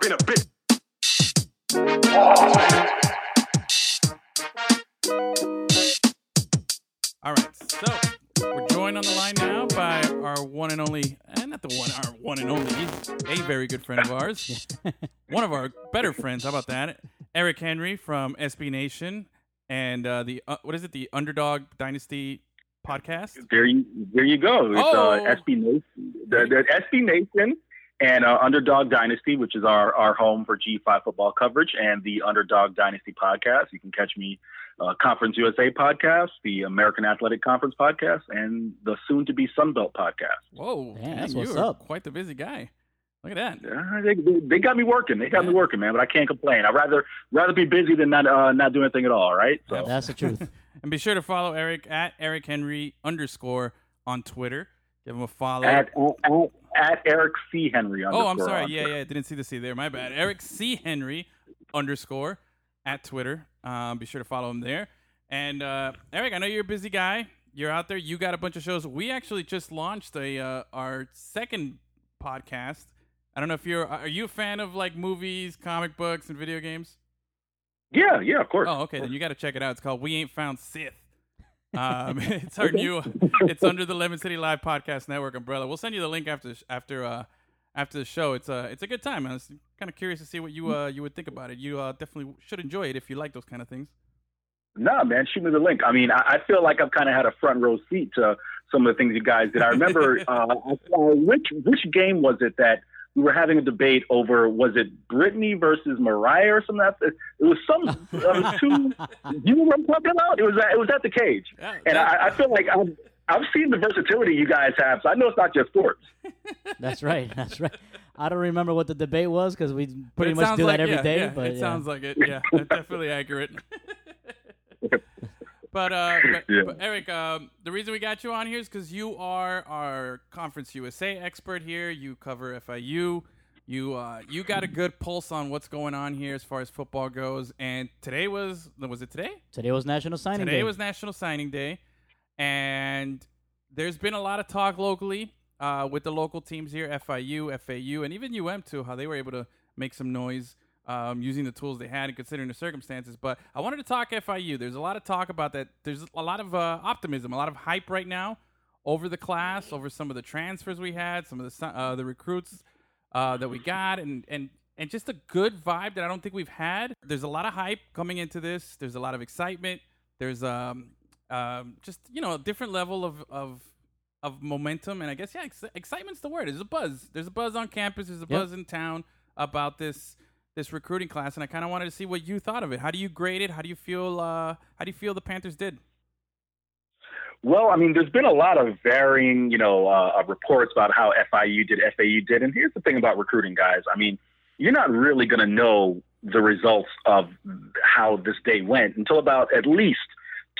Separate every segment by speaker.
Speaker 1: Stop being a bitch.
Speaker 2: All right, so we're joined on the line now by our one and only, and not the one, our one and only, a very good friend of ours, one of our better friends. How about that? Eric Henry from SB Nation and uh, the uh, what is it? The Underdog Dynasty podcast.
Speaker 3: There you, there you go. It's
Speaker 2: Oh.
Speaker 3: uh, SB Nation, the, the SB Nation, and uh, Underdog Dynasty, which is our our home for G5 football coverage, and the Underdog Dynasty podcast. You can catch me uh, Conference USA podcast, the American Athletic Conference podcast, and the soon to be Sunbelt podcast.
Speaker 2: Whoa,
Speaker 4: Damn, that's
Speaker 2: you
Speaker 4: what's
Speaker 2: are
Speaker 4: up.
Speaker 2: Quite the busy guy. Look at that.
Speaker 3: Uh, they, they, they got me working. They got me working, man. But I can't complain. I'd rather rather be busy than not uh, not do anything at all. Right? So
Speaker 4: That's the truth.
Speaker 2: And be sure to follow Eric at Eric Henry underscore on Twitter. Give him a follow.
Speaker 3: at, at, at Eric C Henry.
Speaker 2: Oh, I'm sorry. Yeah,
Speaker 3: Twitter.
Speaker 2: yeah. I didn't see the C there. My bad. Eric C. Henry underscore at Twitter. Um, be sure to follow him there. And uh, Eric, I know you're a busy guy. You're out there. You got a bunch of shows. We actually just launched a uh, our second podcast. I don't know if you're. Are you a fan of like movies, comic books, and video games?
Speaker 3: Yeah, yeah, of course.
Speaker 2: Oh, okay. Then you got to check it out. It's called We Ain't Found Sith. Um, it's our new. It's under the Lemon City Live Podcast Network umbrella. We'll send you the link after after uh, after the show. It's a it's a good time. I was kind of curious to see what you uh you would think about it. You uh, definitely should enjoy it if you like those kind of things.
Speaker 3: Nah, man, shoot me the link. I mean, I, I feel like I've kind of had a front row seat to some of the things you guys did. I remember uh, which which game was it that we were having a debate over? Was it Britney versus Mariah or something? It was some. It was two. You know what I'm talking about? It was at, it was at the cage,
Speaker 2: Yeah,
Speaker 3: and
Speaker 2: that-
Speaker 3: I, I feel like I've I've seen the versatility you guys have, so I know it's not just sports.
Speaker 4: That's right. That's right. I don't remember what the debate was because we pretty much do
Speaker 2: like,
Speaker 4: that every
Speaker 2: yeah,
Speaker 4: day.
Speaker 2: yeah,
Speaker 4: But
Speaker 2: it
Speaker 4: yeah.
Speaker 2: sounds like it. Yeah, that's definitely accurate. but, uh, but,
Speaker 3: Yeah.
Speaker 2: but Eric, um, the reason we got you on here is because you are our Conference USA expert here. You cover FIU. You uh, you got a good pulse on what's going on here as far as football goes. And today was was it today?
Speaker 4: today was National Signing
Speaker 2: Today
Speaker 4: Day.
Speaker 2: Today was National Signing Day, and there's been a lot of talk locally uh, with the local teams here, FIU, FAU, and even UM too, how they were able to make some noise um, using the tools they had and considering the circumstances. But I wanted to talk FIU. There's a lot of talk about that. There's a lot of uh, optimism, a lot of hype right now over the class, over some of the transfers we had, some of the uh, the recruits uh, that we got, and and and just a good vibe that I don't think we've had. There's a lot of hype coming into this. There's a lot of excitement. There's um, um just you know a different level of of of momentum, and I guess yeah, ex- excitement's the word. There's a buzz. There's a buzz on campus. There's a
Speaker 4: Yep.
Speaker 2: buzz in town about this this recruiting class, and I kind of wanted to see what you thought of it. How do you grade it? How do you feel? Uh, how do you feel the Panthers did?
Speaker 3: Well, I mean, there's been a lot of varying, you know, uh, reports about how FIU did, FAU did, and here's the thing about recruiting, guys. I mean, you're not really going to know the results of how this day went until about at least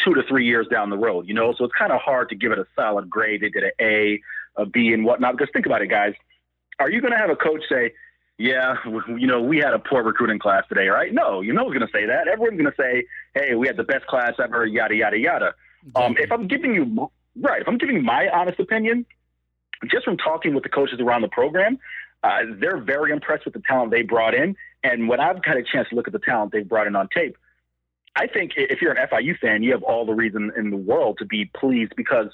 Speaker 3: two to three years down the road, you know. So it's kind of hard to give it a solid grade. They did an A, a B, and whatnot. Because think about it, guys. Are you going to have a coach say, "Yeah, you know, we had a poor recruiting class today," right? No, you know who's going to say that. Everyone's going to say, "Hey, we had the best class ever," yada yada yada. Um, if I'm giving you my- right, if I'm giving my honest opinion, just from talking with the coaches around the program, uh, they're very impressed with the talent they brought in. And when I've had a chance to look at the talent they've brought in on tape, I think if you're an FIU fan, you have all the reason in the world to be pleased because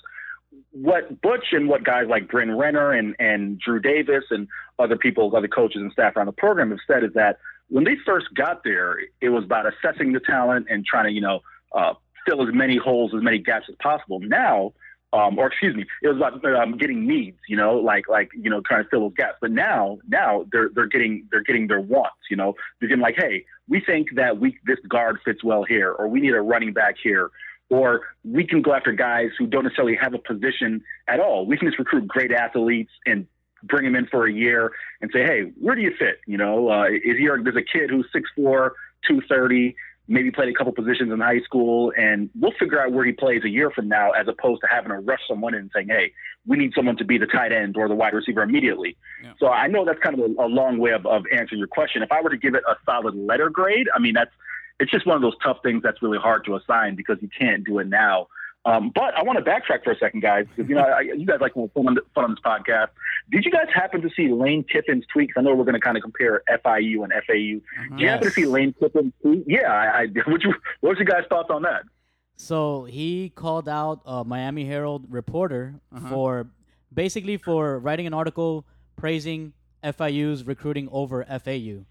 Speaker 3: what Butch and what guys like Bryn Renner and, and Drew Davis and other people, other coaches and staff around the program have said is that when they first got there, it was about assessing the talent and trying to, you know, uh, fill as many holes, as many gaps as possible. Now, um, or excuse me, it was about um, getting needs, you know, like like you know, trying to fill those gaps. But now, now they're they're getting they're getting their wants, you know. They're getting like, hey, we think that we this guard fits well here, or we need a running back here, or we can go after guys who don't necessarily have a position at all. We can just recruit great athletes and bring them in for a year and say, hey, where do you fit? You know, uh, is here there's a kid who's 6'4", 230, maybe played a couple positions in high school, and we'll figure out where he plays a year from now, as opposed to having to rush someone in and saying, hey, we need someone to be the tight end or the wide receiver immediately.
Speaker 2: Yeah.
Speaker 3: So I know that's kind of a, a long way of, of answering your question. If I were to give it a solid letter grade, I mean that's it's just one of those tough things that's really hard to assign because you can't do it now. Um, but I want to backtrack for a second, guys, because you know I, you guys like to have fun on, fun on this podcast. Did you guys happen to see Lane Kiffin's tweet? 'Cause I know we're going to kind of compare FIU and FAU.
Speaker 2: Uh-huh.
Speaker 3: Did you happen to
Speaker 4: Yes.
Speaker 3: see Lane Kiffin's tweet? Yeah, I, I what you what was your guys' thoughts on that?
Speaker 4: So he called out a Miami Herald reporter
Speaker 2: Uh-huh.
Speaker 4: for basically for writing an article praising FIU's recruiting over FAU.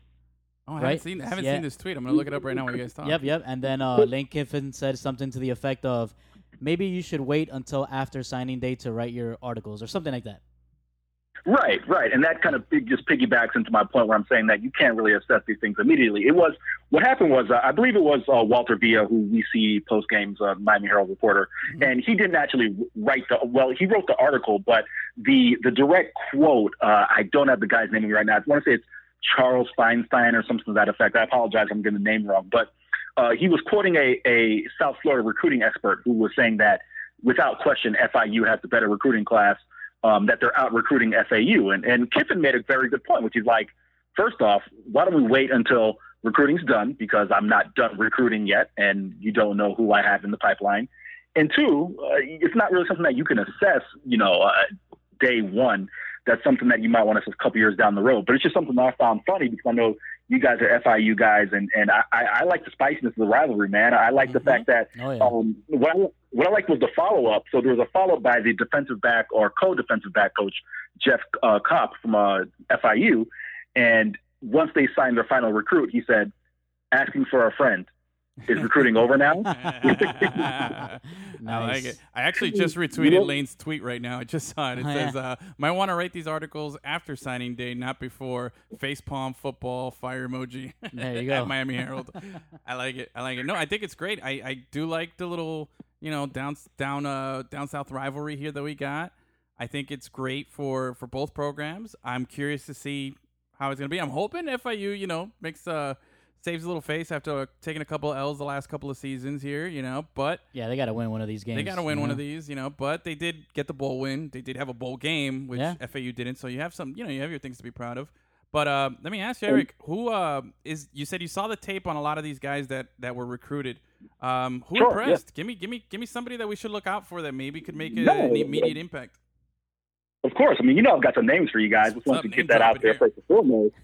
Speaker 2: Oh, I haven't seen I haven't
Speaker 4: Yeah.
Speaker 2: seen this tweet. I'm gonna look it up right now while you guys talk.
Speaker 4: Yep, yep. And then uh, Lane Kiffin said something to the effect of, "Maybe you should wait until after signing day to write your articles or something like that."
Speaker 3: Right, right, and that kind of big, just piggybacks into my point where I'm saying that you can't really assess these things immediately. It was what happened was uh, I believe it was uh, Walter Villa who we see post games uh, Miami Herald reporter, and he didn't actually write the well. He wrote the article, but the the direct quote uh, I don't have the guy's name right now. I want to say it's Charles Feinstein or something to that effect. I apologize, I'm getting the name wrong, but uh, he was quoting a, a South Florida recruiting expert who was saying that without question FIU has the better recruiting class um, that they're out recruiting FAU. And, and Kiffin made a very good point, which is like, first off, why don't we wait until recruiting's done? Because I'm not done recruiting yet, and you don't know who I have in the pipeline. And two, uh, it's not really something that you can assess, you know, uh, day one. That's something that you might want to a couple years down the road. But it's just something that I found funny because I know you guys are FIU guys, and, and I, I like the spiciness of the rivalry, man. I like the
Speaker 2: Mhm.
Speaker 3: fact that
Speaker 4: Oh yeah.
Speaker 3: um, what I, what I liked was the follow up. So there was a follow up by the defensive back or co defensive back coach Jeff uh, Kopp from uh, FIU, and once they signed their final recruit, he said, "Asking for a friend is recruiting over now."
Speaker 2: I like it. I actually just retweeted Lane's tweet right now. I just saw it. It
Speaker 4: Oh, yeah.
Speaker 2: says, uh, "Might want to write these articles after signing day, not before." Facepalm football fire emoji.
Speaker 4: There you
Speaker 2: at
Speaker 4: go.
Speaker 2: Miami Herald. I like it. I like it. No, I think it's great. I, I do like the little you know down down uh down south rivalry here that we got. I think it's great for for both programs. I'm curious to see how it's gonna be. I'm hoping FIU you know makes uh saves a little face after taking a couple of L's the last couple of seasons here. You know, but
Speaker 4: Yeah, they got to win one of these games.
Speaker 2: they got to win one
Speaker 4: know?
Speaker 2: of these, you know. But they did get the bowl win. They did have a bowl game, which
Speaker 4: Yeah.
Speaker 2: FAU didn't. So you have some, you know, you have your things to be proud of. But uh, let me ask you, Eric, who uh, is? You said you saw the tape on a lot of these guys that that were recruited. Um, who
Speaker 3: Sure,
Speaker 2: impressed? Give me, give me, give me somebody that we should look out for that maybe could make a,
Speaker 3: No,
Speaker 2: an immediate impact.
Speaker 3: Of course, I mean you know I've got some names for you guys. Just
Speaker 2: What's
Speaker 3: want to
Speaker 2: up?
Speaker 3: get that out
Speaker 2: dropping
Speaker 3: there first and foremost.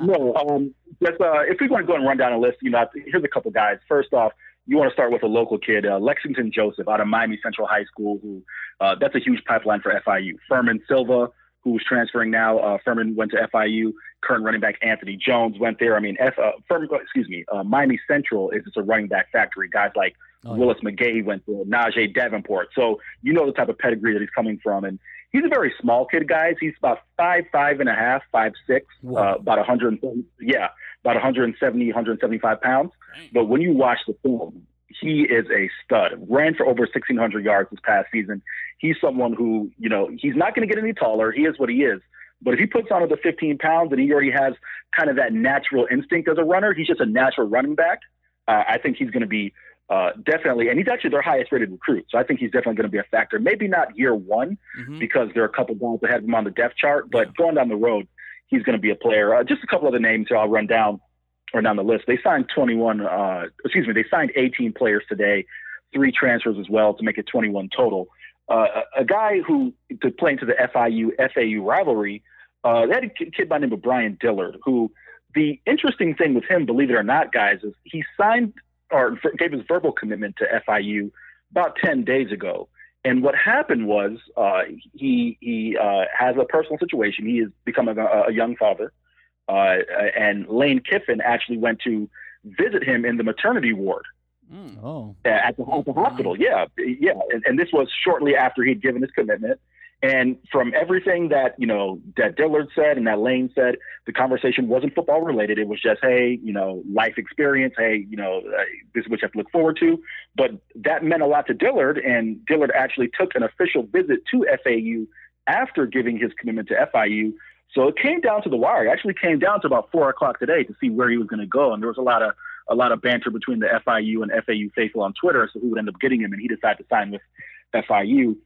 Speaker 3: no, um, just uh, if we want to go and run down a list, you know, here's a couple guys. First off, you want to start with a local kid, uh, Lexington Joseph, out of Miami Central High School. Who uh, that's a huge pipeline for FIU. Furman Silva, who's transferring now. Uh, Furman went to FIU. Current running back Anthony Jones went there. I mean, F, uh, Furman, excuse me, uh, Miami Central is just a running back factory. Guys like
Speaker 4: Oh, yeah.
Speaker 3: Willis McGahee went there, Najeh Davenport. So you know the type of pedigree that he's coming from, and he's a very small kid, guys. He's about five, five and a half, five six,
Speaker 4: Wow.
Speaker 3: uh, about 130, yeah, about 170, 175 pounds.
Speaker 2: Dang.
Speaker 3: But when you watch the film, he is a stud. Ran for over 1,600 yards this past season. He's someone who, you know, he's not going to get any taller. He is what he is. But if he puts on the 15 pounds and he already has kind of that natural instinct as a runner, he's just a natural running back. Uh, I think he's going to be uh, definitely, and he's actually their highest rated recruit. So I think he's definitely going to be a factor. Maybe not year one
Speaker 2: Mhm.
Speaker 3: because there are a couple guys that have him on the depth chart, but
Speaker 2: Yeah.
Speaker 3: going down the road, he's going to be a player. Uh, just a couple other names here I'll run down or down the list. They signed 21, uh, excuse me, they signed 18 players today, three transfers as well to make it 21 total. Uh, a a guy who to play into the FIU FAU rivalry, uh, they had a kid by the name of Brian Dillard, who the interesting thing with him, believe it or not, guys, is he signed or gave his verbal commitment to FIU about 10 days ago. And what happened was uh, he he uh, has a personal situation. He is becoming a, a young father, uh, and Lane Kiffin actually went to visit him in the maternity ward
Speaker 2: Mm.
Speaker 4: Oh,
Speaker 3: at the, at the hospital. Yeah, yeah. And, and this was shortly after he'd given his commitment. And from everything that you know that Dillard said and that Lane said, the conversation wasn't football related. It was just, hey, you know, life experience. Hey, you know, uh, this is what you have to look forward to. But that meant a lot to Dillard, and Dillard actually took an official visit to FAU after giving his commitment to FIU. So it came down to the wire. It actually came down to about four o'clock today to see where he was going to go, and there was a lot of a lot of banter between the FIU and FAU faithful on Twitter. So who would end up getting him, and he decided to sign with FIU.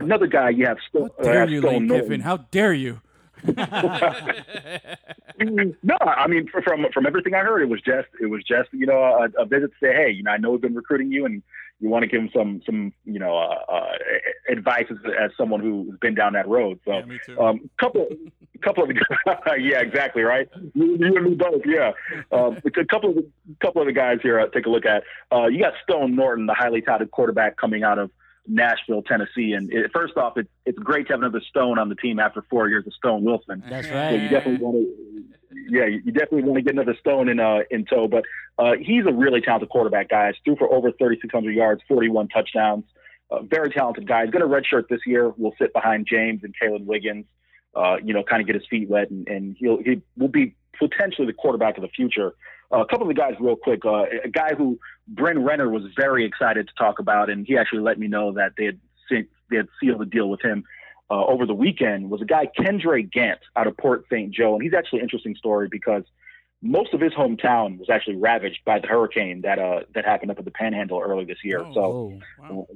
Speaker 3: Another guy you have
Speaker 2: How
Speaker 3: still
Speaker 2: dare
Speaker 3: uh,
Speaker 2: you, Lane
Speaker 3: Norton.
Speaker 2: Kiffin? How dare you?
Speaker 3: no, I mean from from everything I heard, it was just it was just you know a, a visit to say, hey, you know, I know we've been recruiting you, and you want to give him some some you know uh, uh, advice as, as someone who's been down that road. So,
Speaker 2: Yeah, me too.
Speaker 3: um, couple couple of yeah, exactly right. You, you and me both. Yeah, um, a couple of the, couple of the guys here. Uh, take a look at. Uh, you got Stone Norton, the highly touted quarterback coming out of Nashville, Tennessee. And it, first off, it's it's great to have another Stone on the team after four years of Stone Wilson.
Speaker 4: That's
Speaker 3: So
Speaker 4: right.
Speaker 3: you definitely want to, yeah, you definitely want to get another Stone in uh, in tow. But uh, he's a really talented quarterback, guys. Threw for over 3,600 yards, 41 touchdowns. Uh, very talented guy. He's going to redshirt this year. Will sit behind James and Kalen Wiggins. Uh, you know, kind of get his feet wet, and, and he'll he will be potentially the quarterback of the future. Uh, a couple of the guys, real quick. Uh, a guy who Bryn Renner was very excited to talk about, and he actually let me know that they had they had sealed a deal with him uh, over the weekend. Was a guy Kendra Gant out of Port St. Joe, and he's actually an interesting story because most of his hometown was actually ravaged by the hurricane that uh that happened up at the Panhandle early this year.
Speaker 2: Oh.
Speaker 3: So
Speaker 4: Oh,
Speaker 2: Wow.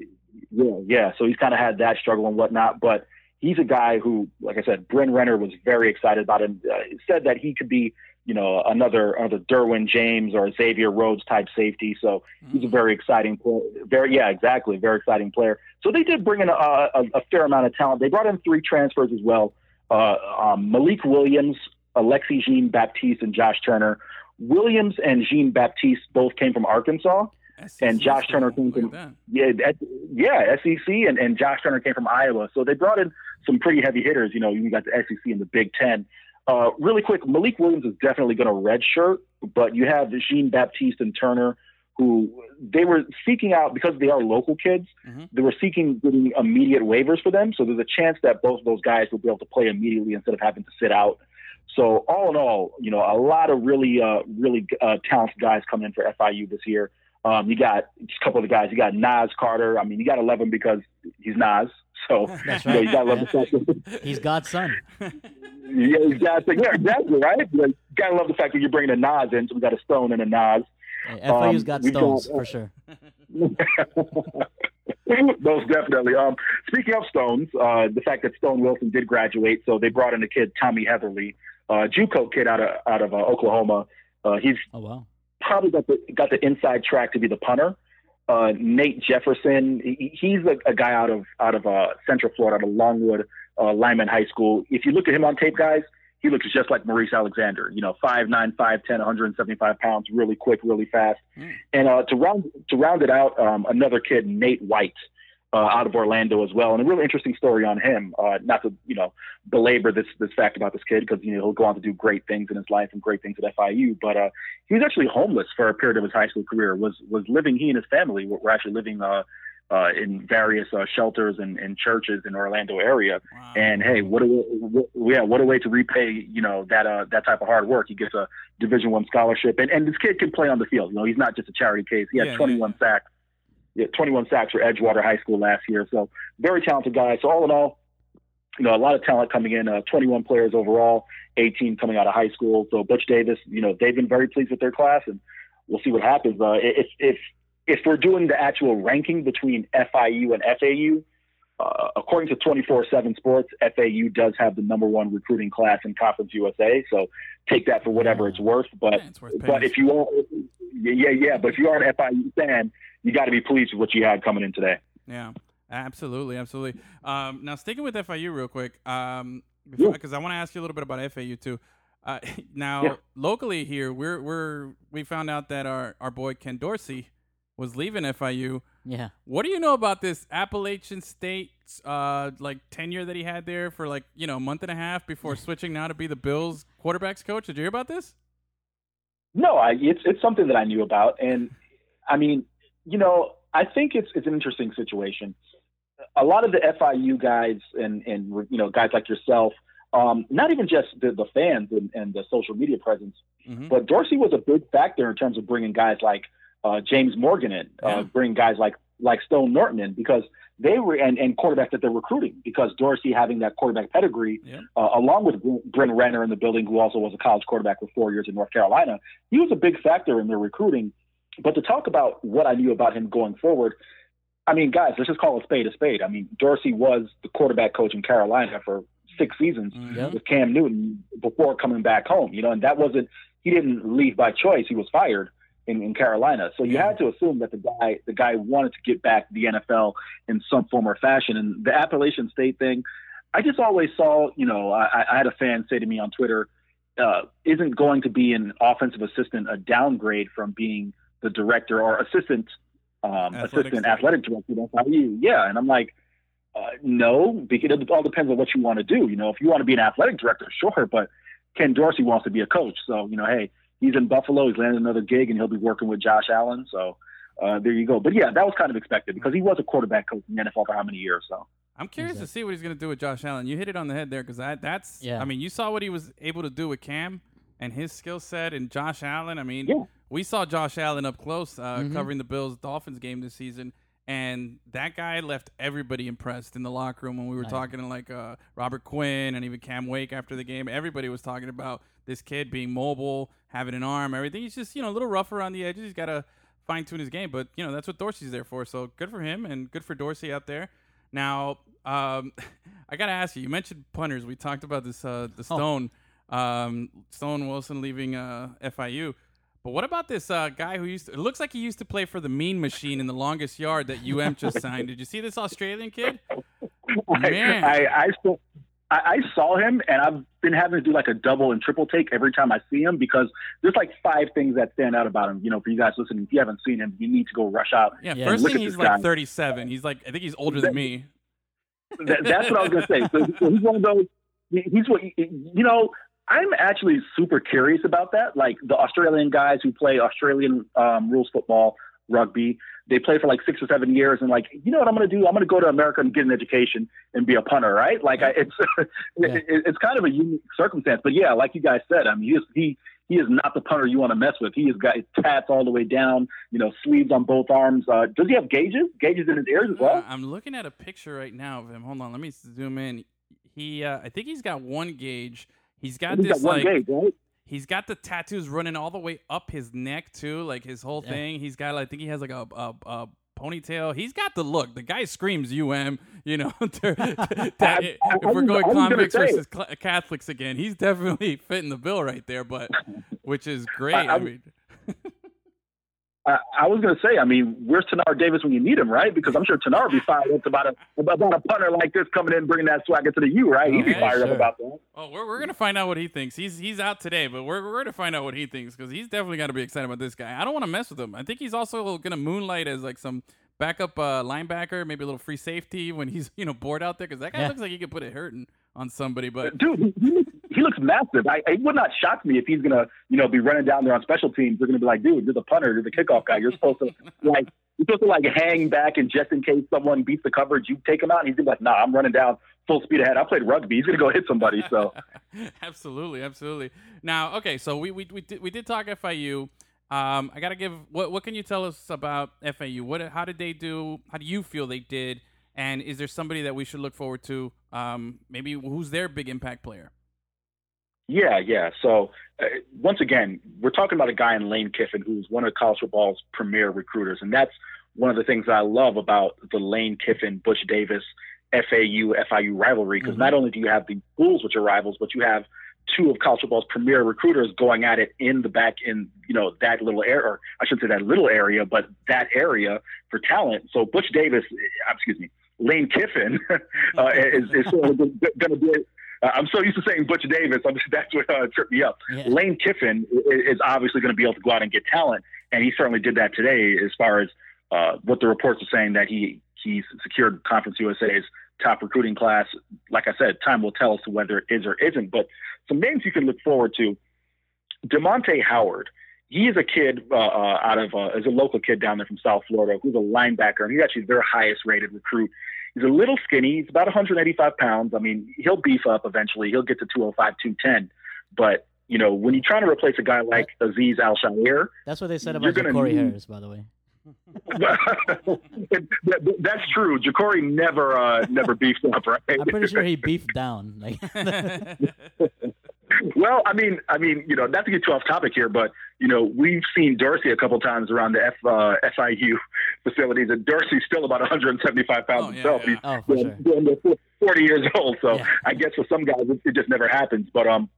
Speaker 3: yeah, yeah. So he's kind of had that struggle and whatnot, but he's a guy who, like I said, Bryn Renner was very excited about him. Uh, said that he could be, you know, another another Derwin James or Xavier Rhodes type safety. So he's a very exciting player. Very, yeah, exactly, very exciting player. So they did bring in a, a, a fair amount of talent. They brought in three transfers as well: uh, um, Malik Williams, Alexi Jean Baptiste, and Josh Turner. Williams and Jean Baptiste both came from Arkansas. and Josh. Turner came from-
Speaker 2: that.
Speaker 3: Yeah, yeah, SEC and, and Josh Turner came from Iowa. So they brought in some pretty heavy hitters. You know, you got the SEC and the Big Ten. Uh, really quick, Malik Williams is definitely going to redshirt, but you have Jean Baptiste and Turner, who they were seeking out because they are local kids.
Speaker 2: Mhm.
Speaker 3: They were seeking getting immediate waivers for them. So there's a chance that both of those guys will be able to play immediately instead of having to sit out. So all in all, you know, a lot of really, uh, really uh, talented guys coming in for FIU this year. Um, you got just a couple of the guys. You got Nas Carter. I mean, you got to love him because he's Nas. So
Speaker 4: That's
Speaker 3: you know,
Speaker 4: right.
Speaker 3: you got to love the fact
Speaker 4: He's God's son.
Speaker 3: yeah, exactly. Yeah, exactly. Right. You got to love the fact that you're bringing a Nas in. So we got a Stone and a Nas.
Speaker 4: Hey, FIU's
Speaker 3: Um,
Speaker 4: got
Speaker 3: we've got-
Speaker 4: stones for sure.
Speaker 3: Most definitely. Um, speaking of Stones, uh, the fact that Stone Wilson did graduate, so they brought in a kid, Tommy Heatherly, uh, JUCO kid out of out of uh, Oklahoma. Uh, he's
Speaker 4: Oh wow.
Speaker 3: probably got the got the inside track to be the punter. Uh, Nate Jefferson, he, he's a, a guy out of out of uh, Central Florida, out of Longwood uh, Lyman High School. If you look at him on tape, guys, he looks just like Maurice Alexander. You know, five nine, five ten, 175 pounds, really quick, really fast.
Speaker 2: Mm.
Speaker 3: And uh, to round to round it out, um, another kid, Nate White. Uh, out of Orlando as well, and a really interesting story on him. Uh, not to you know belabor this this fact about this kid because you know he'll go on to do great things in his life and great things at FIU. But uh, he was actually homeless for a period of his high school career. was was living he and his family were, were actually living uh, uh, in various uh, shelters and, and churches in Orlando area.
Speaker 2: Wow.
Speaker 3: And hey, what a what, yeah, what a way to repay you know that uh, that type of hard work. He gets a Division One scholarship, and and this kid can play on the field. You know, he's not just a charity case. He had
Speaker 2: Yeah,
Speaker 3: 21 sacks. Yeah, 21 sacks for Edgewater High School last year. So very talented guy. So all in all, you know, a lot of talent coming in. Uh, 21 players overall, 18 coming out of high school. So Butch Davis, you know, they've been very pleased with their class, and we'll see what happens. Uh, if if if we're doing the actual ranking between FIU and FAU, uh, according to 24/7 Sports, FAU does have the number one recruiting class in Conference USA. So take that for whatever it's worth. But
Speaker 2: Yeah, it's worth
Speaker 3: but if you are, yeah, yeah, but if you are an FIU fan, you got to be pleased with what you had coming in today.
Speaker 2: Yeah, absolutely, absolutely. Um, now sticking with FIU real quick, um,
Speaker 3: Yeah.
Speaker 2: because I want to ask you a little bit about FAU too. Uh, now
Speaker 3: Yeah.
Speaker 2: locally here, we're we're we found out that our our boy Ken Dorsey was leaving FIU.
Speaker 4: Yeah.
Speaker 2: What do you know about this Appalachian State uh, like tenure that he had there for like you know a month and a half before switching now to be the Bills quarterbacks coach? Did you hear about this?
Speaker 3: No, I, it's it's something that I knew about, and I mean, you know, I think it's it's an interesting situation. A lot of the FIU guys and and you know guys like yourself, um, not even just the, the fans and, and the social media presence,
Speaker 2: Mm-hmm.
Speaker 3: but Dorsey was a big factor in terms of bringing guys like uh, James Morgan in,
Speaker 2: Yeah.
Speaker 3: uh, bringing guys like like Stone Norton in because they were and, and quarterbacks that they're recruiting because Dorsey having that quarterback pedigree,
Speaker 2: Yeah.
Speaker 3: uh, along with Br- Bryn Renner in the building, who also was a college quarterback for four years in North Carolina, he was a big factor in their recruiting. But to talk about what I knew about him going forward, I mean, guys, let's just call a spade a spade. I mean, Dorsey was the quarterback coach in Carolina for six seasons
Speaker 2: Mhm.
Speaker 4: Yep.
Speaker 3: with Cam Newton before coming back home. You know, and that wasn't he didn't leave by choice. He was fired in, in Carolina. So you had to assume that the guy the guy wanted to get back to the NFL in some form or fashion. And the Appalachian State thing, I just always saw, you know, I, I had a fan say to me on Twitter, uh, isn't going to be an offensive assistant a downgrade from being the director or assistant um,
Speaker 2: Athletic
Speaker 3: assistant
Speaker 2: director.
Speaker 3: athletic director? That's how yeah. And I'm like, uh, no, because it all depends on what you want to do. You know, if you want to be an athletic director, sure, but Ken Dorsey wants to be a coach. So, you know, hey, he's in Buffalo. He's landed another gig, and he'll be working with Josh Allen. So uh, there you go. But yeah, that was kind of expected because he was a quarterback coach in the NFL for how many years? So
Speaker 2: I'm curious to see what he's going to do with Josh Allen. You hit it on the head there because that, that's,
Speaker 4: Yeah.
Speaker 2: I mean, you saw what he was able to do with Cam and his skill set and Josh Allen. I mean,
Speaker 3: Yeah.
Speaker 2: we saw Josh Allen up close uh,
Speaker 4: Mhm.
Speaker 2: covering the Bills Dolphins game this season. And that guy left everybody impressed in the locker room when we were
Speaker 4: Nice.
Speaker 2: talking to like uh, Robert Quinn and even Cam Wake after the game. Everybody was talking about this kid being mobile, having an arm, everything. He's just, you know, a little rough around the edges. He's got to fine tune his game, but, you know, that's what Dorsey's there for. So good for him and good for Dorsey out there. Now, um, I gotta ask you. You mentioned punters. We talked about this. Uh, the
Speaker 4: Oh.
Speaker 2: Stone, um, Stone Wilson leaving uh, FIU. But what about this uh, guy who used? To, it looks like he used to play for the Mean Machine in the longest yard that UM just signed. Did you see this Australian kid? Man.
Speaker 3: I, I, saw, I, I saw him, and I've been having to do like a double and triple take every time I see him because there's like five things that stand out about him. You know, for you guys listening, if you haven't seen him, you need to go rush out.
Speaker 2: Yeah.
Speaker 4: Yeah.
Speaker 2: First thing, he's like
Speaker 3: guy.
Speaker 2: 37. He's like, I think he's older than me.
Speaker 3: That, that's what I was going to say. So, so he's one of those. He's what you know. I'm actually super curious about that. Like the Australian guys who play Australian um, rules football, rugby, they play for like six or seven years, and like, you know what I'm going to do? I'm going to go to America and get an education and be a punter, right? Like, I, it's
Speaker 4: Yeah.
Speaker 3: it, it's kind of a unique circumstance. But yeah, like you guys said, I mean, he is, he he is not the punter you want to mess with. He has got tats all the way down, you know, sleeves on both arms. Uh, does he have gauges? Gauges in his ears as well?
Speaker 2: Uh, I'm looking at a picture right now of him. Hold on, let me zoom in. He, uh, I think he's got one gauge. He's got
Speaker 3: He's
Speaker 2: this
Speaker 3: got one
Speaker 2: like
Speaker 3: gauge, right?
Speaker 2: He's got the tattoos running all the way up his neck too, like his whole
Speaker 4: Yeah.
Speaker 2: thing. He's got, I think he has like a, a, a ponytail. He's got the look. The guy screams "UM." You know, They're- that-
Speaker 3: I- I
Speaker 2: if we're going convicts versus Catholics again, he's definitely fitting the bill right there. But which is great.
Speaker 3: I-
Speaker 2: I,
Speaker 3: I-
Speaker 2: mean,
Speaker 3: I, I was going to say, I mean, where's Tanar Davis when you need him, right? Because I'm sure Tanar will be fired up about a about a punter like this coming in, bringing that swagger to the U, right? He'd be fired
Speaker 4: sure.
Speaker 3: up about that.
Speaker 2: oh, we're, we're gonna find out what he thinks. He's he's out today, but we're we're gonna find out what he thinks because he's definitely got to be excited about this guy. I don't want to mess with him. I think he's also gonna moonlight as like some backup uh, linebacker, maybe a little free safety when he's you know bored out there because that guy
Speaker 4: Yeah.
Speaker 2: looks like he could put it hurting on somebody. But
Speaker 3: Dude, he, he, looks, looks massive. I, it would not shock me if he's gonna, you know, be running down there on special teams. They're gonna be like, dude, you're the punter, you're the kickoff guy. You're supposed to like, you're supposed to like hang back and just in case someone beats the coverage, you take him out. And he's gonna be like, nah, I'm running down full speed ahead. I played rugby. He's gonna go hit somebody. So
Speaker 2: absolutely, absolutely. Now, okay, so we we we did, we did talk FIU. Um, I gotta give what what can you tell us about FAU? What how did they do? How do you feel they did? And is there somebody that we should look forward to? Um, maybe who's their big impact player?
Speaker 3: Yeah, yeah. So uh, once again, we're talking about a guy in Lane Kiffin who's one of college football's premier recruiters, and that's one of the things I love about the Lane Kiffin, Butch Davis, FAU, FIU rivalry. Because
Speaker 2: Mhm.
Speaker 3: not only do you have the schools which are rivals, but you have two of college football's premier recruiters going at it in the back in you know that little area, or I shouldn't say that little area, but that area for talent. So Butch Davis, uh, excuse me, Lane Kiffin uh, is, is sort of going to be. Uh, I'm so used to saying Butch Davis. I'm, that's what uh, tripped me up.
Speaker 4: Yeah.
Speaker 3: Lane Kiffin i- is obviously going to be able to go out and get talent, and he certainly did that today. As far as uh, what the reports are saying, that he he's secured Conference USA's top recruiting class. Like I said, time will tell as to whether it is or isn't. But some names you can look forward to: Demonte Howard. He is a kid uh, uh, out of uh, is a local kid down there from South Florida who's a linebacker, and he's actually their highest rated recruit. He's a little skinny. He's about 185 pounds. I mean, he'll beef up eventually. He'll get to 205, 210. But you know, when you're trying to replace a guy like Azeez Al-Shaair,
Speaker 4: That's what they said
Speaker 3: You're
Speaker 4: about
Speaker 3: gonna
Speaker 4: Corey
Speaker 3: need-
Speaker 4: Harris, by the way.
Speaker 3: that's true. Ja'Cory never uh, never beefs up, right?
Speaker 4: I'm pretty sure he beefed down. Like,
Speaker 3: well, I mean, I mean, you know, not to get too off topic here, but you know, we've seen Dorsey a couple times around the F, uh, FIU facilities, and Dorsey's still about 175 pounds
Speaker 2: Oh, yeah,
Speaker 3: himself.
Speaker 2: yeah.
Speaker 3: He's
Speaker 4: oh, sure.
Speaker 3: doing the full- 40 years old. So
Speaker 4: Yeah.
Speaker 3: I guess for some guys, it, it just never happens. But um,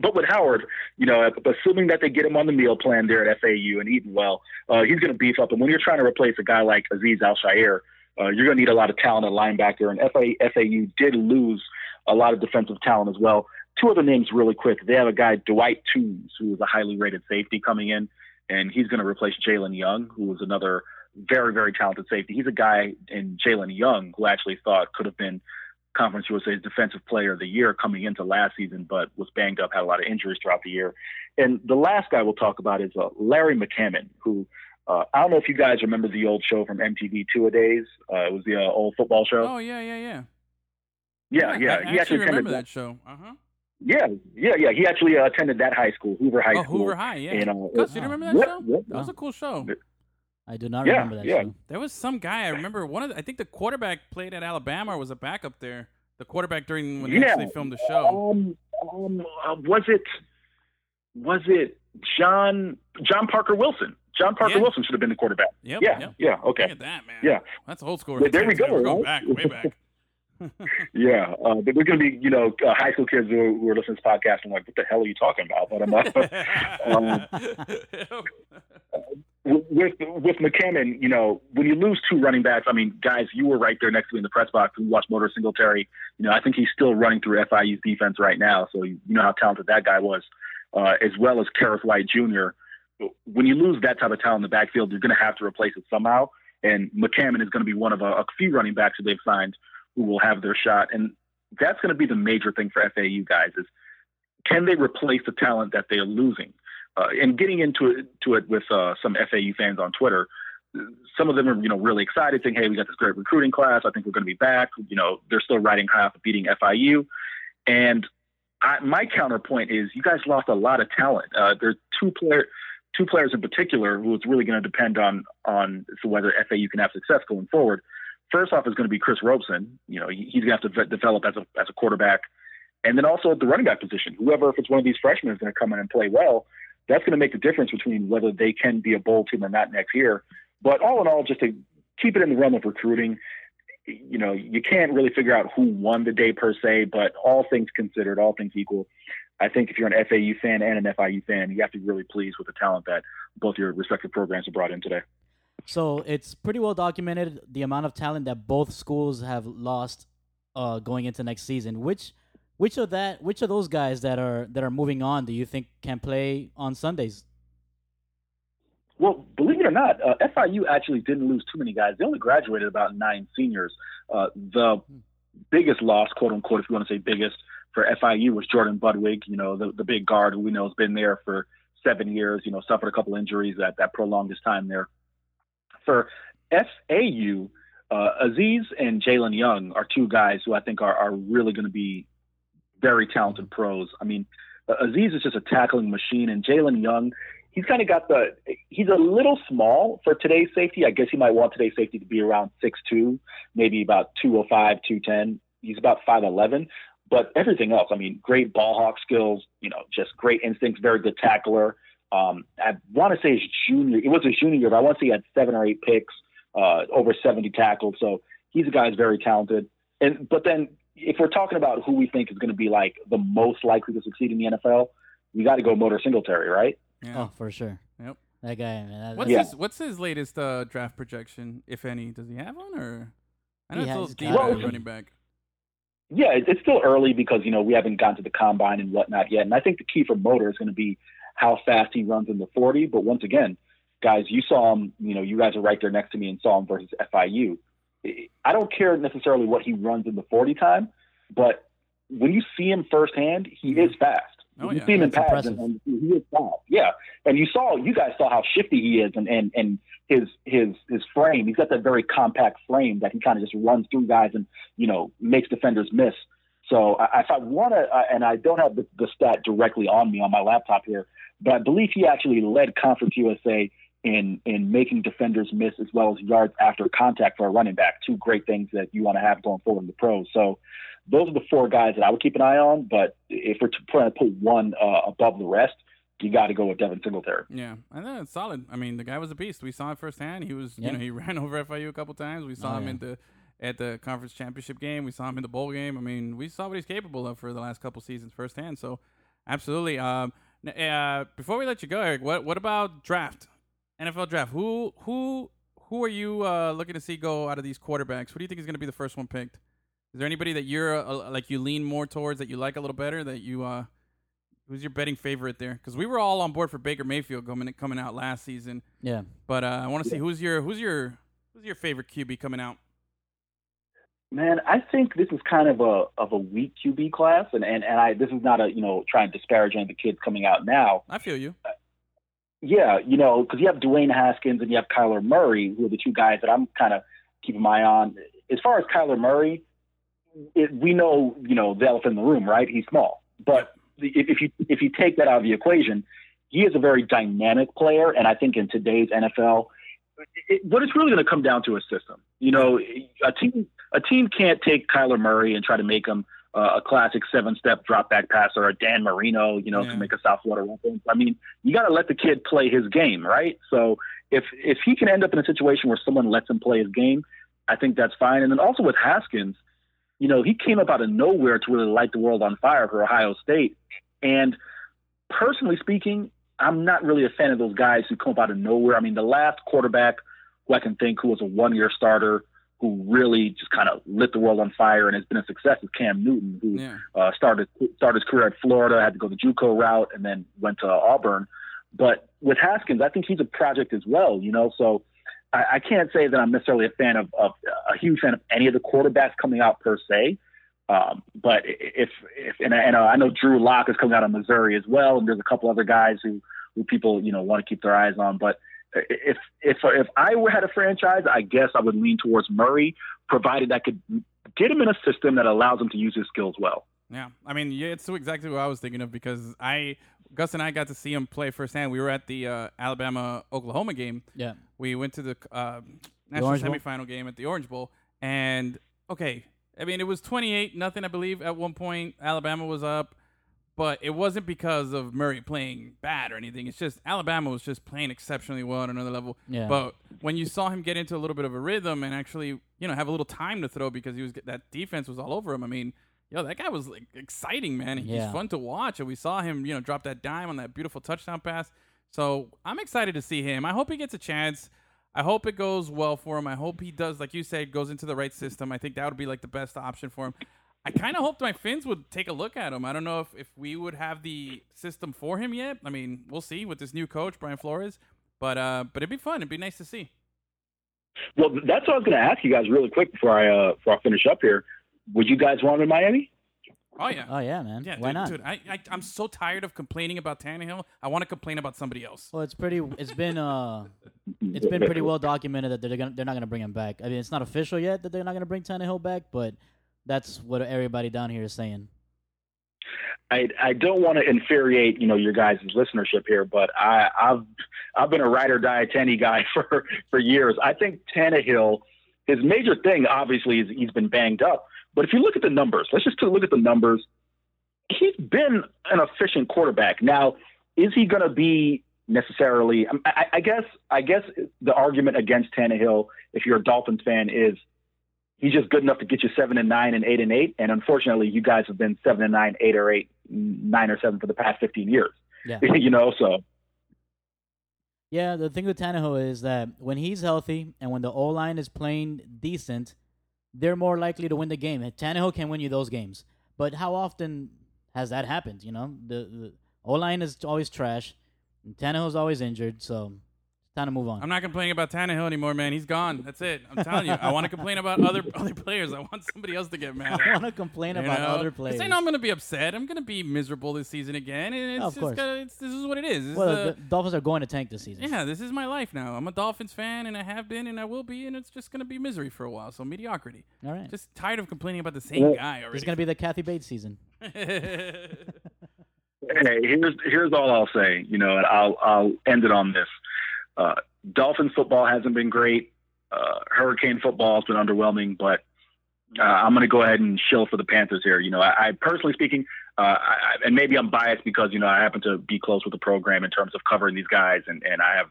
Speaker 3: but with Howard, you know, assuming that they get him on the meal plan there at FAU and eating well, uh, he's going to beef up. And when you're trying to replace a guy like Azeez Al-Shaair, uh, you're going to need a lot of talent at linebacker. And FA, FAU did lose a lot of defensive talent as well. Two other names, really quick. They have a guy, Dwight Toombs, who is a highly rated safety coming in, and he's going to replace Jalen Young, who is another very, very talented safety. He's a guy in Jalen Young who actually thought could have been Conference USA's Defensive Player of the Year coming into last season, but was banged up, had a lot of injuries throughout the year. And the last guy we'll talk about is uh, Larry McCammon, who uh, I don't know if you guys remember the old show from MTV Two A Days. Uh, it was the uh, old football show.
Speaker 2: Oh yeah, yeah, yeah.
Speaker 3: yeah, yeah.
Speaker 2: I, I
Speaker 3: he
Speaker 2: actually
Speaker 3: attended
Speaker 2: remember that show. Uh huh.
Speaker 3: Yeah, yeah, yeah. He actually uh, attended that high school, Hoover High
Speaker 2: Oh,
Speaker 3: School.
Speaker 2: Hoover High, yeah.
Speaker 3: And, uh,
Speaker 2: Gus, you remember that
Speaker 3: Yep,
Speaker 2: show?
Speaker 3: yep.
Speaker 2: That was a cool show.
Speaker 4: I do not
Speaker 3: Yeah,
Speaker 4: remember that
Speaker 3: yeah.
Speaker 4: show.
Speaker 2: There was some guy I remember. One of the, I think the quarterback played at Alabama or was a backup there. The quarterback during when they
Speaker 3: Yeah.
Speaker 2: actually filmed the show.
Speaker 3: Um, um, uh, was it was it John John Parker Wilson? John Parker
Speaker 2: Yeah.
Speaker 3: Wilson should have been the quarterback.
Speaker 2: Yep.
Speaker 3: yeah,
Speaker 2: Yep.
Speaker 3: yeah,
Speaker 2: Look
Speaker 3: okay,
Speaker 2: at that, man.
Speaker 3: Yeah.
Speaker 2: That's old school.
Speaker 3: Well, there we
Speaker 2: reference, man.
Speaker 3: go,
Speaker 2: We're going
Speaker 3: right?
Speaker 2: back, way back.
Speaker 3: Yeah. Uh, but there's going to be you know uh, high school kids who, who are listening to this podcast and like, what the hell are you talking about? But I'm uh, with with McCammon, you know, when you lose two running backs, I mean, guys, you were right there next to me in the press box. We watched Motor Singletary. You know, I think he's still running through FIU's defense right now, so you know how talented that guy was, uh, as well as Kerrith Whyte Jr. When you lose that type of talent in the backfield, you're going to have to replace it somehow. And McCammon is going to be one of a, a few running backs that they've signed who will have their shot, and that's going to be the major thing for FAU guys is can they replace the talent that they're losing? uh, and getting into it to it with uh, some FAU fans on Twitter, some of them are you know really excited, saying, "Hey, we got this great recruiting class. I think we're going to be back." You know, they're still riding high off of beating FIU, and I, my counterpoint is, you guys lost a lot of talent. Uh, are two player, two players in particular who it's really going to depend on on whether FAU can have success going forward. First off is going to be Chris Robison. You know, he's going to have to ve- develop as a as a quarterback, and then also at the running back position. Whoever, if it's one of these freshmen, is going to come in and play well that's going to make the difference between whether they can be a bowl team or not next year. But all in all, just to keep it in the realm of recruiting, you know, you can't really figure out who won the day per se, but all things considered, all things equal, I think if you're an FAU fan and an FIU fan, you have to be really pleased with the talent that both your respective programs have brought in today.
Speaker 4: So it's pretty well documented the amount of talent that both schools have lost uh, going into next season. Which which of that which of those guys that are that are moving on do you think can play on Sundays?
Speaker 3: Well, believe it or not, uh, FIU actually didn't lose too many guys. They only graduated about nine seniors. Uh, the biggest loss, quote unquote, if you want to say biggest, for FIU was Jordan Budwig, you know, the, the big guard who we know has been there for seven years, you know, suffered a couple injuries that, that prolonged his time there. For FAU, uh, Azeez and Jalen Young are two guys who I think are, are really going to be very talented pros. I mean, uh, Azeez is just a tackling machine, and Jalen Young, he's kind of got the he's a little small for today's safety. I guess he might want today's safety to be around six two, maybe about 205, 210. He's about 5'11, but everything else, I mean, great ball hawk skills, you know, just great instincts, very good tackler. Um, I want to say his junior, it was his junior year, but I want to say he had seven or eight picks, uh, over 70 tackles. So he's a guy who's very talented. And, but then if we're talking about who we think is going to be like the most likely to succeed in the NFL, we got to go Motor Singletary, right?
Speaker 2: Yeah.
Speaker 4: Oh, for sure.
Speaker 2: Yep.
Speaker 4: That guy, man. That,
Speaker 2: What's
Speaker 3: Yeah.
Speaker 2: his What's his latest uh, draft projection, if any? Does he have one, or I know
Speaker 4: He
Speaker 2: it's a little deep
Speaker 4: got
Speaker 2: running back.
Speaker 3: Yeah, it's still early because you know we haven't gone to the combine and whatnot yet. And I think the key for Motor is going to be how fast he runs in the 40. But once again, guys, you saw him. You know, you guys are right there next to me and saw him versus FIU. I don't care necessarily what he runs in the 40 time, but when you see him firsthand, he mm-hmm. is fast.
Speaker 2: Oh,
Speaker 3: you
Speaker 2: yeah.
Speaker 3: see him in pads, and, and he is fast. Yeah, and you saw, you guys saw how shifty he is, and and and his his his frame. He's got that very compact frame that he kind of just runs through guys and you know makes defenders miss. So I, if I want to, and I don't have the, the stat directly on me on my laptop here, but I believe he actually led Conference USA in in making defenders miss as well as yards after contact for a running back. Two great things that you want to have going forward in the pros. So those are the four guys that I would keep an eye on. But if we're trying to put one uh, above the rest, you got to go with Devin Singletary.
Speaker 2: Yeah, I think it's solid. I mean, the guy was a beast. We saw it firsthand. He was,
Speaker 4: Yeah.
Speaker 2: you know, he ran over FIU a couple times. We saw
Speaker 4: Oh,
Speaker 2: him
Speaker 4: yeah.
Speaker 2: in the at the conference championship game. We saw him in the bowl game. I mean, we saw what he's capable of for the last couple seasons firsthand. So, absolutely. Um, uh, before we let you go, Eric, what what about draft? NFL draft. Who who who are you uh, looking to see go out of these quarterbacks? Who do you think is going to be the first one picked? Is there anybody that you're uh, like you lean more towards that you like a little better that you uh who's your betting favorite there? Because we were all on board for Baker Mayfield coming coming out last season.
Speaker 4: Yeah.
Speaker 2: But uh, I want to see who's your who's your who's your favorite QB coming out.
Speaker 3: Man, I think this is kind of a of a weak QB class, and and, and I this is not a you know trying to disparage any of the kids coming out now.
Speaker 2: I feel you.
Speaker 3: Yeah, you know, because you have Dwayne Haskins and you have Kyler Murray, who are the two guys that I'm kind of keeping my eye on. As far as Kyler Murray, it, we know you know the elephant in the room, right? He's small, but if, if you if you take that out of the equation, he is a very dynamic player, and I think in today's NFL, it, what it's really going to come down to a system. You know, a team a team can't take Kyler Murray and try to make him uh, a classic seven step drop back passer or a Dan Marino, you know,
Speaker 2: Yeah.
Speaker 3: to make a South Florida reference. I mean, you got to let the kid play his game, right? So if if he can end up in a situation where someone lets him play his game, I think that's fine. And then also with Haskins, you know, he came up out of nowhere to really light the world on fire for Ohio State. And personally speaking, I'm not really a fan of those guys who come up out of nowhere. I mean, the last quarterback who I can think who was a one year starter who really just kind of lit the world on fire and has been a success is Cam Newton, who
Speaker 2: Yeah.
Speaker 3: uh, started started his career at Florida, had to go the JUCO route, and then went to Auburn. But with Haskins, I think he's a project as well. You know, so I, I can't say that I'm necessarily a fan of, of a huge fan of any of the quarterbacks coming out per se. Um, but if if and I, and I know Drew Lock is coming out of Missouri as well, and there's a couple other guys who who people you know want to keep their eyes on. But if if if I were had a franchise, I guess I would lean towards Murray, provided I could get him in a system that allows him to use his skills well.
Speaker 2: Yeah, I mean, yeah, it's exactly what I was thinking of because I, Gus and I got to see him play firsthand. We were at the uh, Alabama Oklahoma game.
Speaker 4: Yeah.
Speaker 2: We went to the uh, national
Speaker 4: Orange Bowl?
Speaker 2: semifinal game at the Orange Bowl, and okay, I mean, it was twenty-eight nothing, I believe. At one point, Alabama was up, but it wasn't because of Murray playing bad or anything. It's just Alabama was just playing exceptionally well at another level.
Speaker 4: Yeah.
Speaker 2: But when you saw him get into a little bit of a rhythm and actually, you know, have a little time to throw because he was that defense was all over him. I mean, yo, that guy was like exciting, man. He's
Speaker 4: Yeah.
Speaker 2: fun to watch, and we saw him, you know, drop that dime on that beautiful touchdown pass. So I'm excited to see him. I hope he gets a chance. I hope it goes well for him. I hope he does, like you said, goes into the right system. I think that would be like the best option for him. I kind of hoped my Finns would take a look at him. I don't know if, if we would have the system for him yet. I mean, we'll see with this new coach, Brian Flores. But uh, but it'd be fun. It'd be nice to see.
Speaker 3: Well, that's what I was going to ask you guys really quick before I uh, before I finish up here. Would you guys want him in Miami?
Speaker 2: Oh yeah.
Speaker 4: Oh yeah, man.
Speaker 2: Yeah,
Speaker 4: Why
Speaker 2: dude,
Speaker 4: not?
Speaker 2: dude. I, I I'm so tired of complaining about Tannehill. I want to complain about somebody else.
Speaker 4: Well, it's pretty. It's been uh, it's been pretty well documented that they're gonna they're not gonna bring him back. I mean, it's not official yet that they're not gonna bring Tannehill back, but that's what everybody down here is saying.
Speaker 3: I I don't want to infuriate you know your guys' listenership here, but I I've I've been a ride or die Tanny guy for for years. I think Tannehill, his major thing obviously is he's been banged up. But if you look at the numbers, let's just look at the numbers. He's been an efficient quarterback. Now, is he going to be necessarily? I, I guess I guess the argument against Tannehill, if you're a Dolphins fan, is he's just good enough to get you seven and nine and eight and eight. And unfortunately, you guys have been seven and nine, eight or eight, nine or seven for the past fifteen years.
Speaker 4: Yeah.
Speaker 3: you know, so
Speaker 4: Yeah, the thing with Tannehill is that when he's healthy and when the O line is playing decent, they're more likely to win the game. Tannehill can win you those games, but how often has that happened? You know, the, the O line is always trash. And Tannehill's always injured, so time to move on.
Speaker 2: I'm not complaining about Tannehill anymore, man. He's gone. That's it. I'm telling you. I want to complain about other other players. I want somebody else to get mad.
Speaker 4: I want to complain
Speaker 2: You
Speaker 4: about
Speaker 2: know?
Speaker 4: other
Speaker 2: 'Cause
Speaker 4: players.
Speaker 2: I know I'm gonna be upset. I'm gonna be miserable this season again, and it's
Speaker 4: of
Speaker 2: just
Speaker 4: course.
Speaker 2: gotta, it's, this is what it is. This is the-
Speaker 4: the Dolphins are going to tank this season.
Speaker 2: yeah, this is my life now. I'm a Dolphins fan, and I have been, and I will be, and it's just gonna be misery for a while. So mediocrity.
Speaker 4: All right.
Speaker 2: Just tired of complaining about the same
Speaker 3: Well,
Speaker 2: guy
Speaker 4: This
Speaker 2: already.
Speaker 4: is going to be the Kathy Bates season.
Speaker 3: hey, here's here's all I'll say. You know, and I'll I'll end it on this. Uh, Dolphins football hasn't been great. Uh, Hurricane football has been underwhelming, but uh, I'm going to go ahead and shill for the Panthers here. You know, I, I personally speaking, uh, I, and maybe I'm biased because you know I happen to be close with the program in terms of covering these guys, and and I have.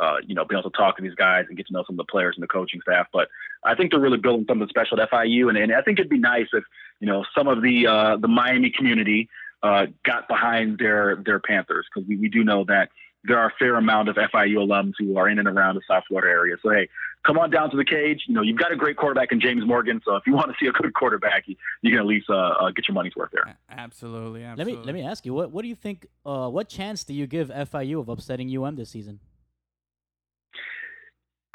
Speaker 3: Uh, you know, been able to talk to these guys and get to know some of the players and the coaching staff. But I think they're really building something special at FIU, and, and I think it'd be nice if you know some of the uh, the Miami community uh, got behind their their Panthers because we, we do know that there are a fair amount of FIU alums who are in and around the South Florida area. So hey, come on down to the cage. You know, you've got a great quarterback in James Morgan. So if you want to see a good quarterback, you, you can at least uh, uh, get your money's worth there.
Speaker 2: Absolutely,
Speaker 4: Let me let me ask you what what do you think? Uh, what chance do you give FIU of upsetting UM this season?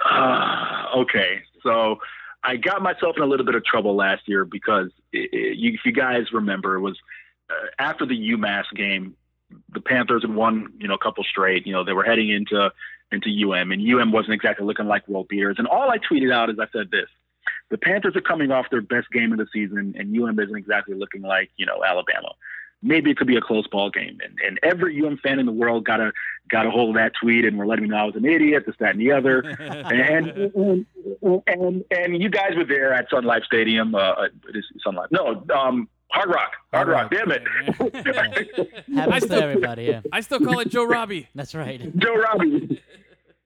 Speaker 3: Uh, okay, so I got myself in a little bit of trouble last year because it, it, you, if you guys remember, it was uh, after the UMass game, the Panthers had won, you know, a couple straight. You know, they were heading into into UM, and UM wasn't exactly looking like world beaters. And all I tweeted out is I said this: the Panthers are coming off their best game of the season, and UM isn't exactly looking like you know Alabama. Maybe it could be a close ball game, and, and every UM fan in the world got a got a hold of that tweet, and were letting me know I was an idiot, this, that, and the other. and, and and and you guys were there at Sun Life Stadium. Uh, is Sun Life. No, um, Hard Rock. Hard,
Speaker 4: Hard
Speaker 3: Rock.
Speaker 4: Rock.
Speaker 3: Damn it.
Speaker 2: I
Speaker 4: Happens to
Speaker 2: still,
Speaker 4: everybody. Yeah,
Speaker 2: I still call it Joe Robbie.
Speaker 4: that's right.
Speaker 3: Joe Robbie.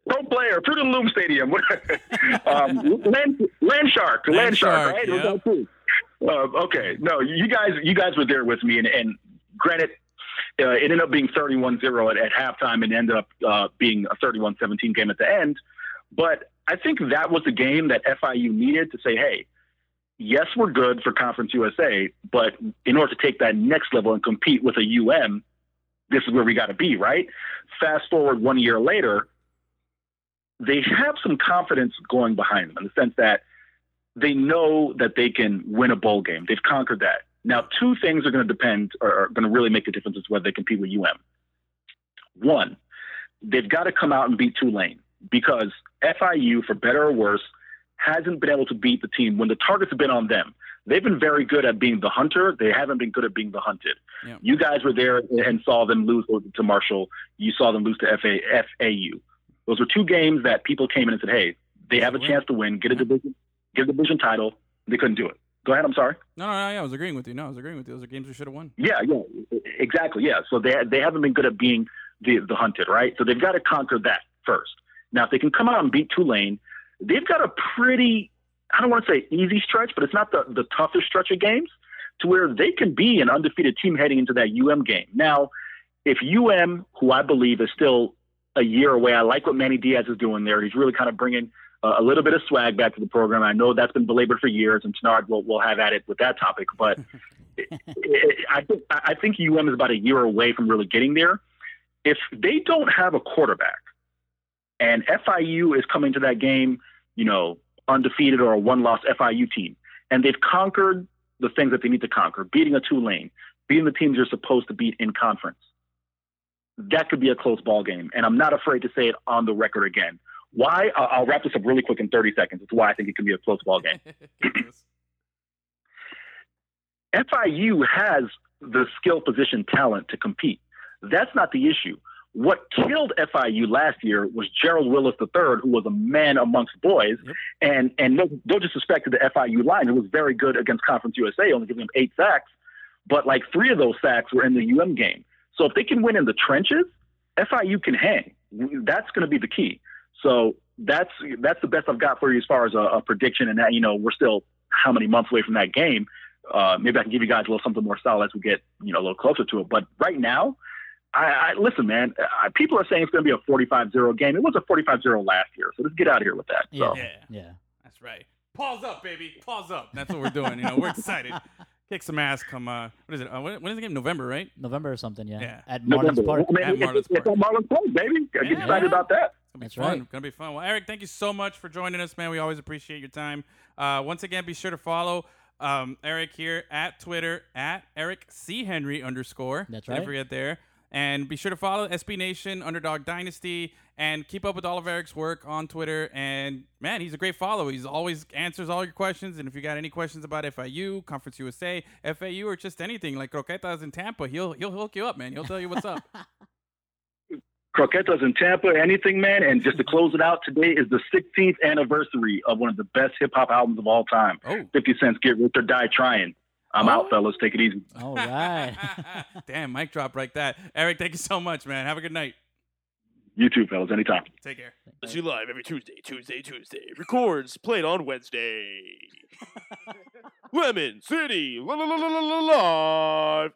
Speaker 3: Pro player, Fruit and Loom Stadium. um, land, land Shark, Land,
Speaker 2: Land
Speaker 3: Shark,
Speaker 2: Shark,
Speaker 3: right?
Speaker 2: yeah.
Speaker 3: Was that too? Uh, okay, no, you guys, you guys were there with me, and, and granted, uh, it ended up being 31-0 at, at halftime, and ended up uh, being a 31-17 game at the end. But I think that was the game that FIU needed to say, hey, yes, we're good for Conference USA, but in order to take that next level and compete with a UM, this is where we got to be, right? Fast forward one year later, they have some confidence going behind them in the sense that they know that they can win a bowl game. They've conquered that. Now, two things are going to depend or are going to really make a difference as whether they compete with UM. One, they've got to come out and beat Tulane because FIU, for better or worse, hasn't been able to beat the team when the targets have been on them. They've been very good at being the hunter. They haven't been good at being the hunted.
Speaker 2: Yeah.
Speaker 3: You guys were there and saw them lose to Marshall. You saw them lose to FA, FAU. Those were two games that people came in and said, "Hey, they have a chance to win, get a division, get a division title." They couldn't do it. Go ahead. I'm sorry.
Speaker 2: No, no, no, yeah, I was agreeing with you. No, I was agreeing with you. Those are games we should have won.
Speaker 3: Yeah, yeah, exactly. Yeah. So they they haven't been good at being the the hunted, right? So they've got to conquer that first. Now, if they can come out and beat Tulane, they've got a pretty I don't want to say easy stretch, but it's not the the toughest stretch of games to where they can be an undefeated team heading into that UM game. Now, if UM, who I believe is still a year away, I like what Manny Diaz is doing there. He's really kind of bringing uh, a little bit of swag back to the program. I know that's been belabored for years, and Tenard will will have at it with that topic, but. I think I think UM is about a year away from really getting there. If they don't have a quarterback, and FIU is coming to that game, you know, undefeated or a one-loss FIU team, and they've conquered the things that they need to conquer, beating a Tulane, beating the teams you're supposed to beat in conference, that could be a close ball game. And I'm not afraid to say it on the record again. Why? I'll I'll wrap this up really quick in 30 seconds. It's why I think it can be a close ball game. FIU has the skill position talent to compete. That's not the issue. What killed FIU last year was Gerald Willis III, who was a man amongst boys,
Speaker 2: Yep.
Speaker 3: and and no, no disrespect to the FIU line, who was very good against Conference USA, only giving them eight sacks, but like three of those sacks were in the UM game. So if they can win in the trenches, FIU can hang. That's going to be the key. So that's that's the best I've got for you as far as a, a prediction. And that you know we're still how many months away from that game. Uh, maybe I can give you guys a little something more solid as we get you know a little closer to it. But right now, I, I listen, man. I, people are saying it's going to be a 45-0 game. It was a 45-0 last year, so let's get out of here with that. So.
Speaker 4: Yeah.
Speaker 2: Yeah.
Speaker 4: Yeah.
Speaker 2: That's right. Paws up, baby. Paws up. That's what we're doing. You know, we're excited. Kick some ass. Come. Uh, what is it? Uh, when when is the game? November, right?
Speaker 4: November or something. Yeah.
Speaker 2: Yeah.
Speaker 4: At Marlins
Speaker 3: November.
Speaker 4: Park.
Speaker 3: I mean,
Speaker 2: At Marlins
Speaker 3: it's, it's
Speaker 2: Park.
Speaker 3: at Marlins Park, baby. Get
Speaker 2: Yeah.
Speaker 3: excited about that.
Speaker 2: It's gonna be
Speaker 4: That's
Speaker 2: fun.
Speaker 4: right.
Speaker 2: Gonna be fun. Well, Eric, thank you so much for joining us, man. We always appreciate your time. Uh, once again, be sure to follow um, Eric here at Twitter at Eric C Henry underscore.
Speaker 4: That's
Speaker 2: Don't
Speaker 4: right.
Speaker 2: forget there. And be sure to follow SB Nation Underdog Dynasty and keep up with all of Eric's work on Twitter. And man, he's a great follow. He's always answers all your questions. And if you got any questions about FIU, Conference USA, FAU, or just anything like Croquetas in Tampa, he'll he'll hook you up, man. He'll tell you what's up.
Speaker 3: Croquetas in Tampa, anything, man. And just to close it out, today is the 16th anniversary of one of the best hip hop albums of all time.
Speaker 2: Oh.
Speaker 3: 50 Cent's Get Rich or Die Trying. I'm
Speaker 2: Oh.
Speaker 3: out, fellas. Take it easy.
Speaker 4: All right.
Speaker 2: Damn, mic drop like that. Eric, thank you so much, man. Have a good night.
Speaker 3: You too, fellas. Anytime.
Speaker 2: Take care.
Speaker 1: See you live every Tuesday, Tuesday, Tuesday. Records played on Wednesday. Lemon City la, la, la, la, la, live.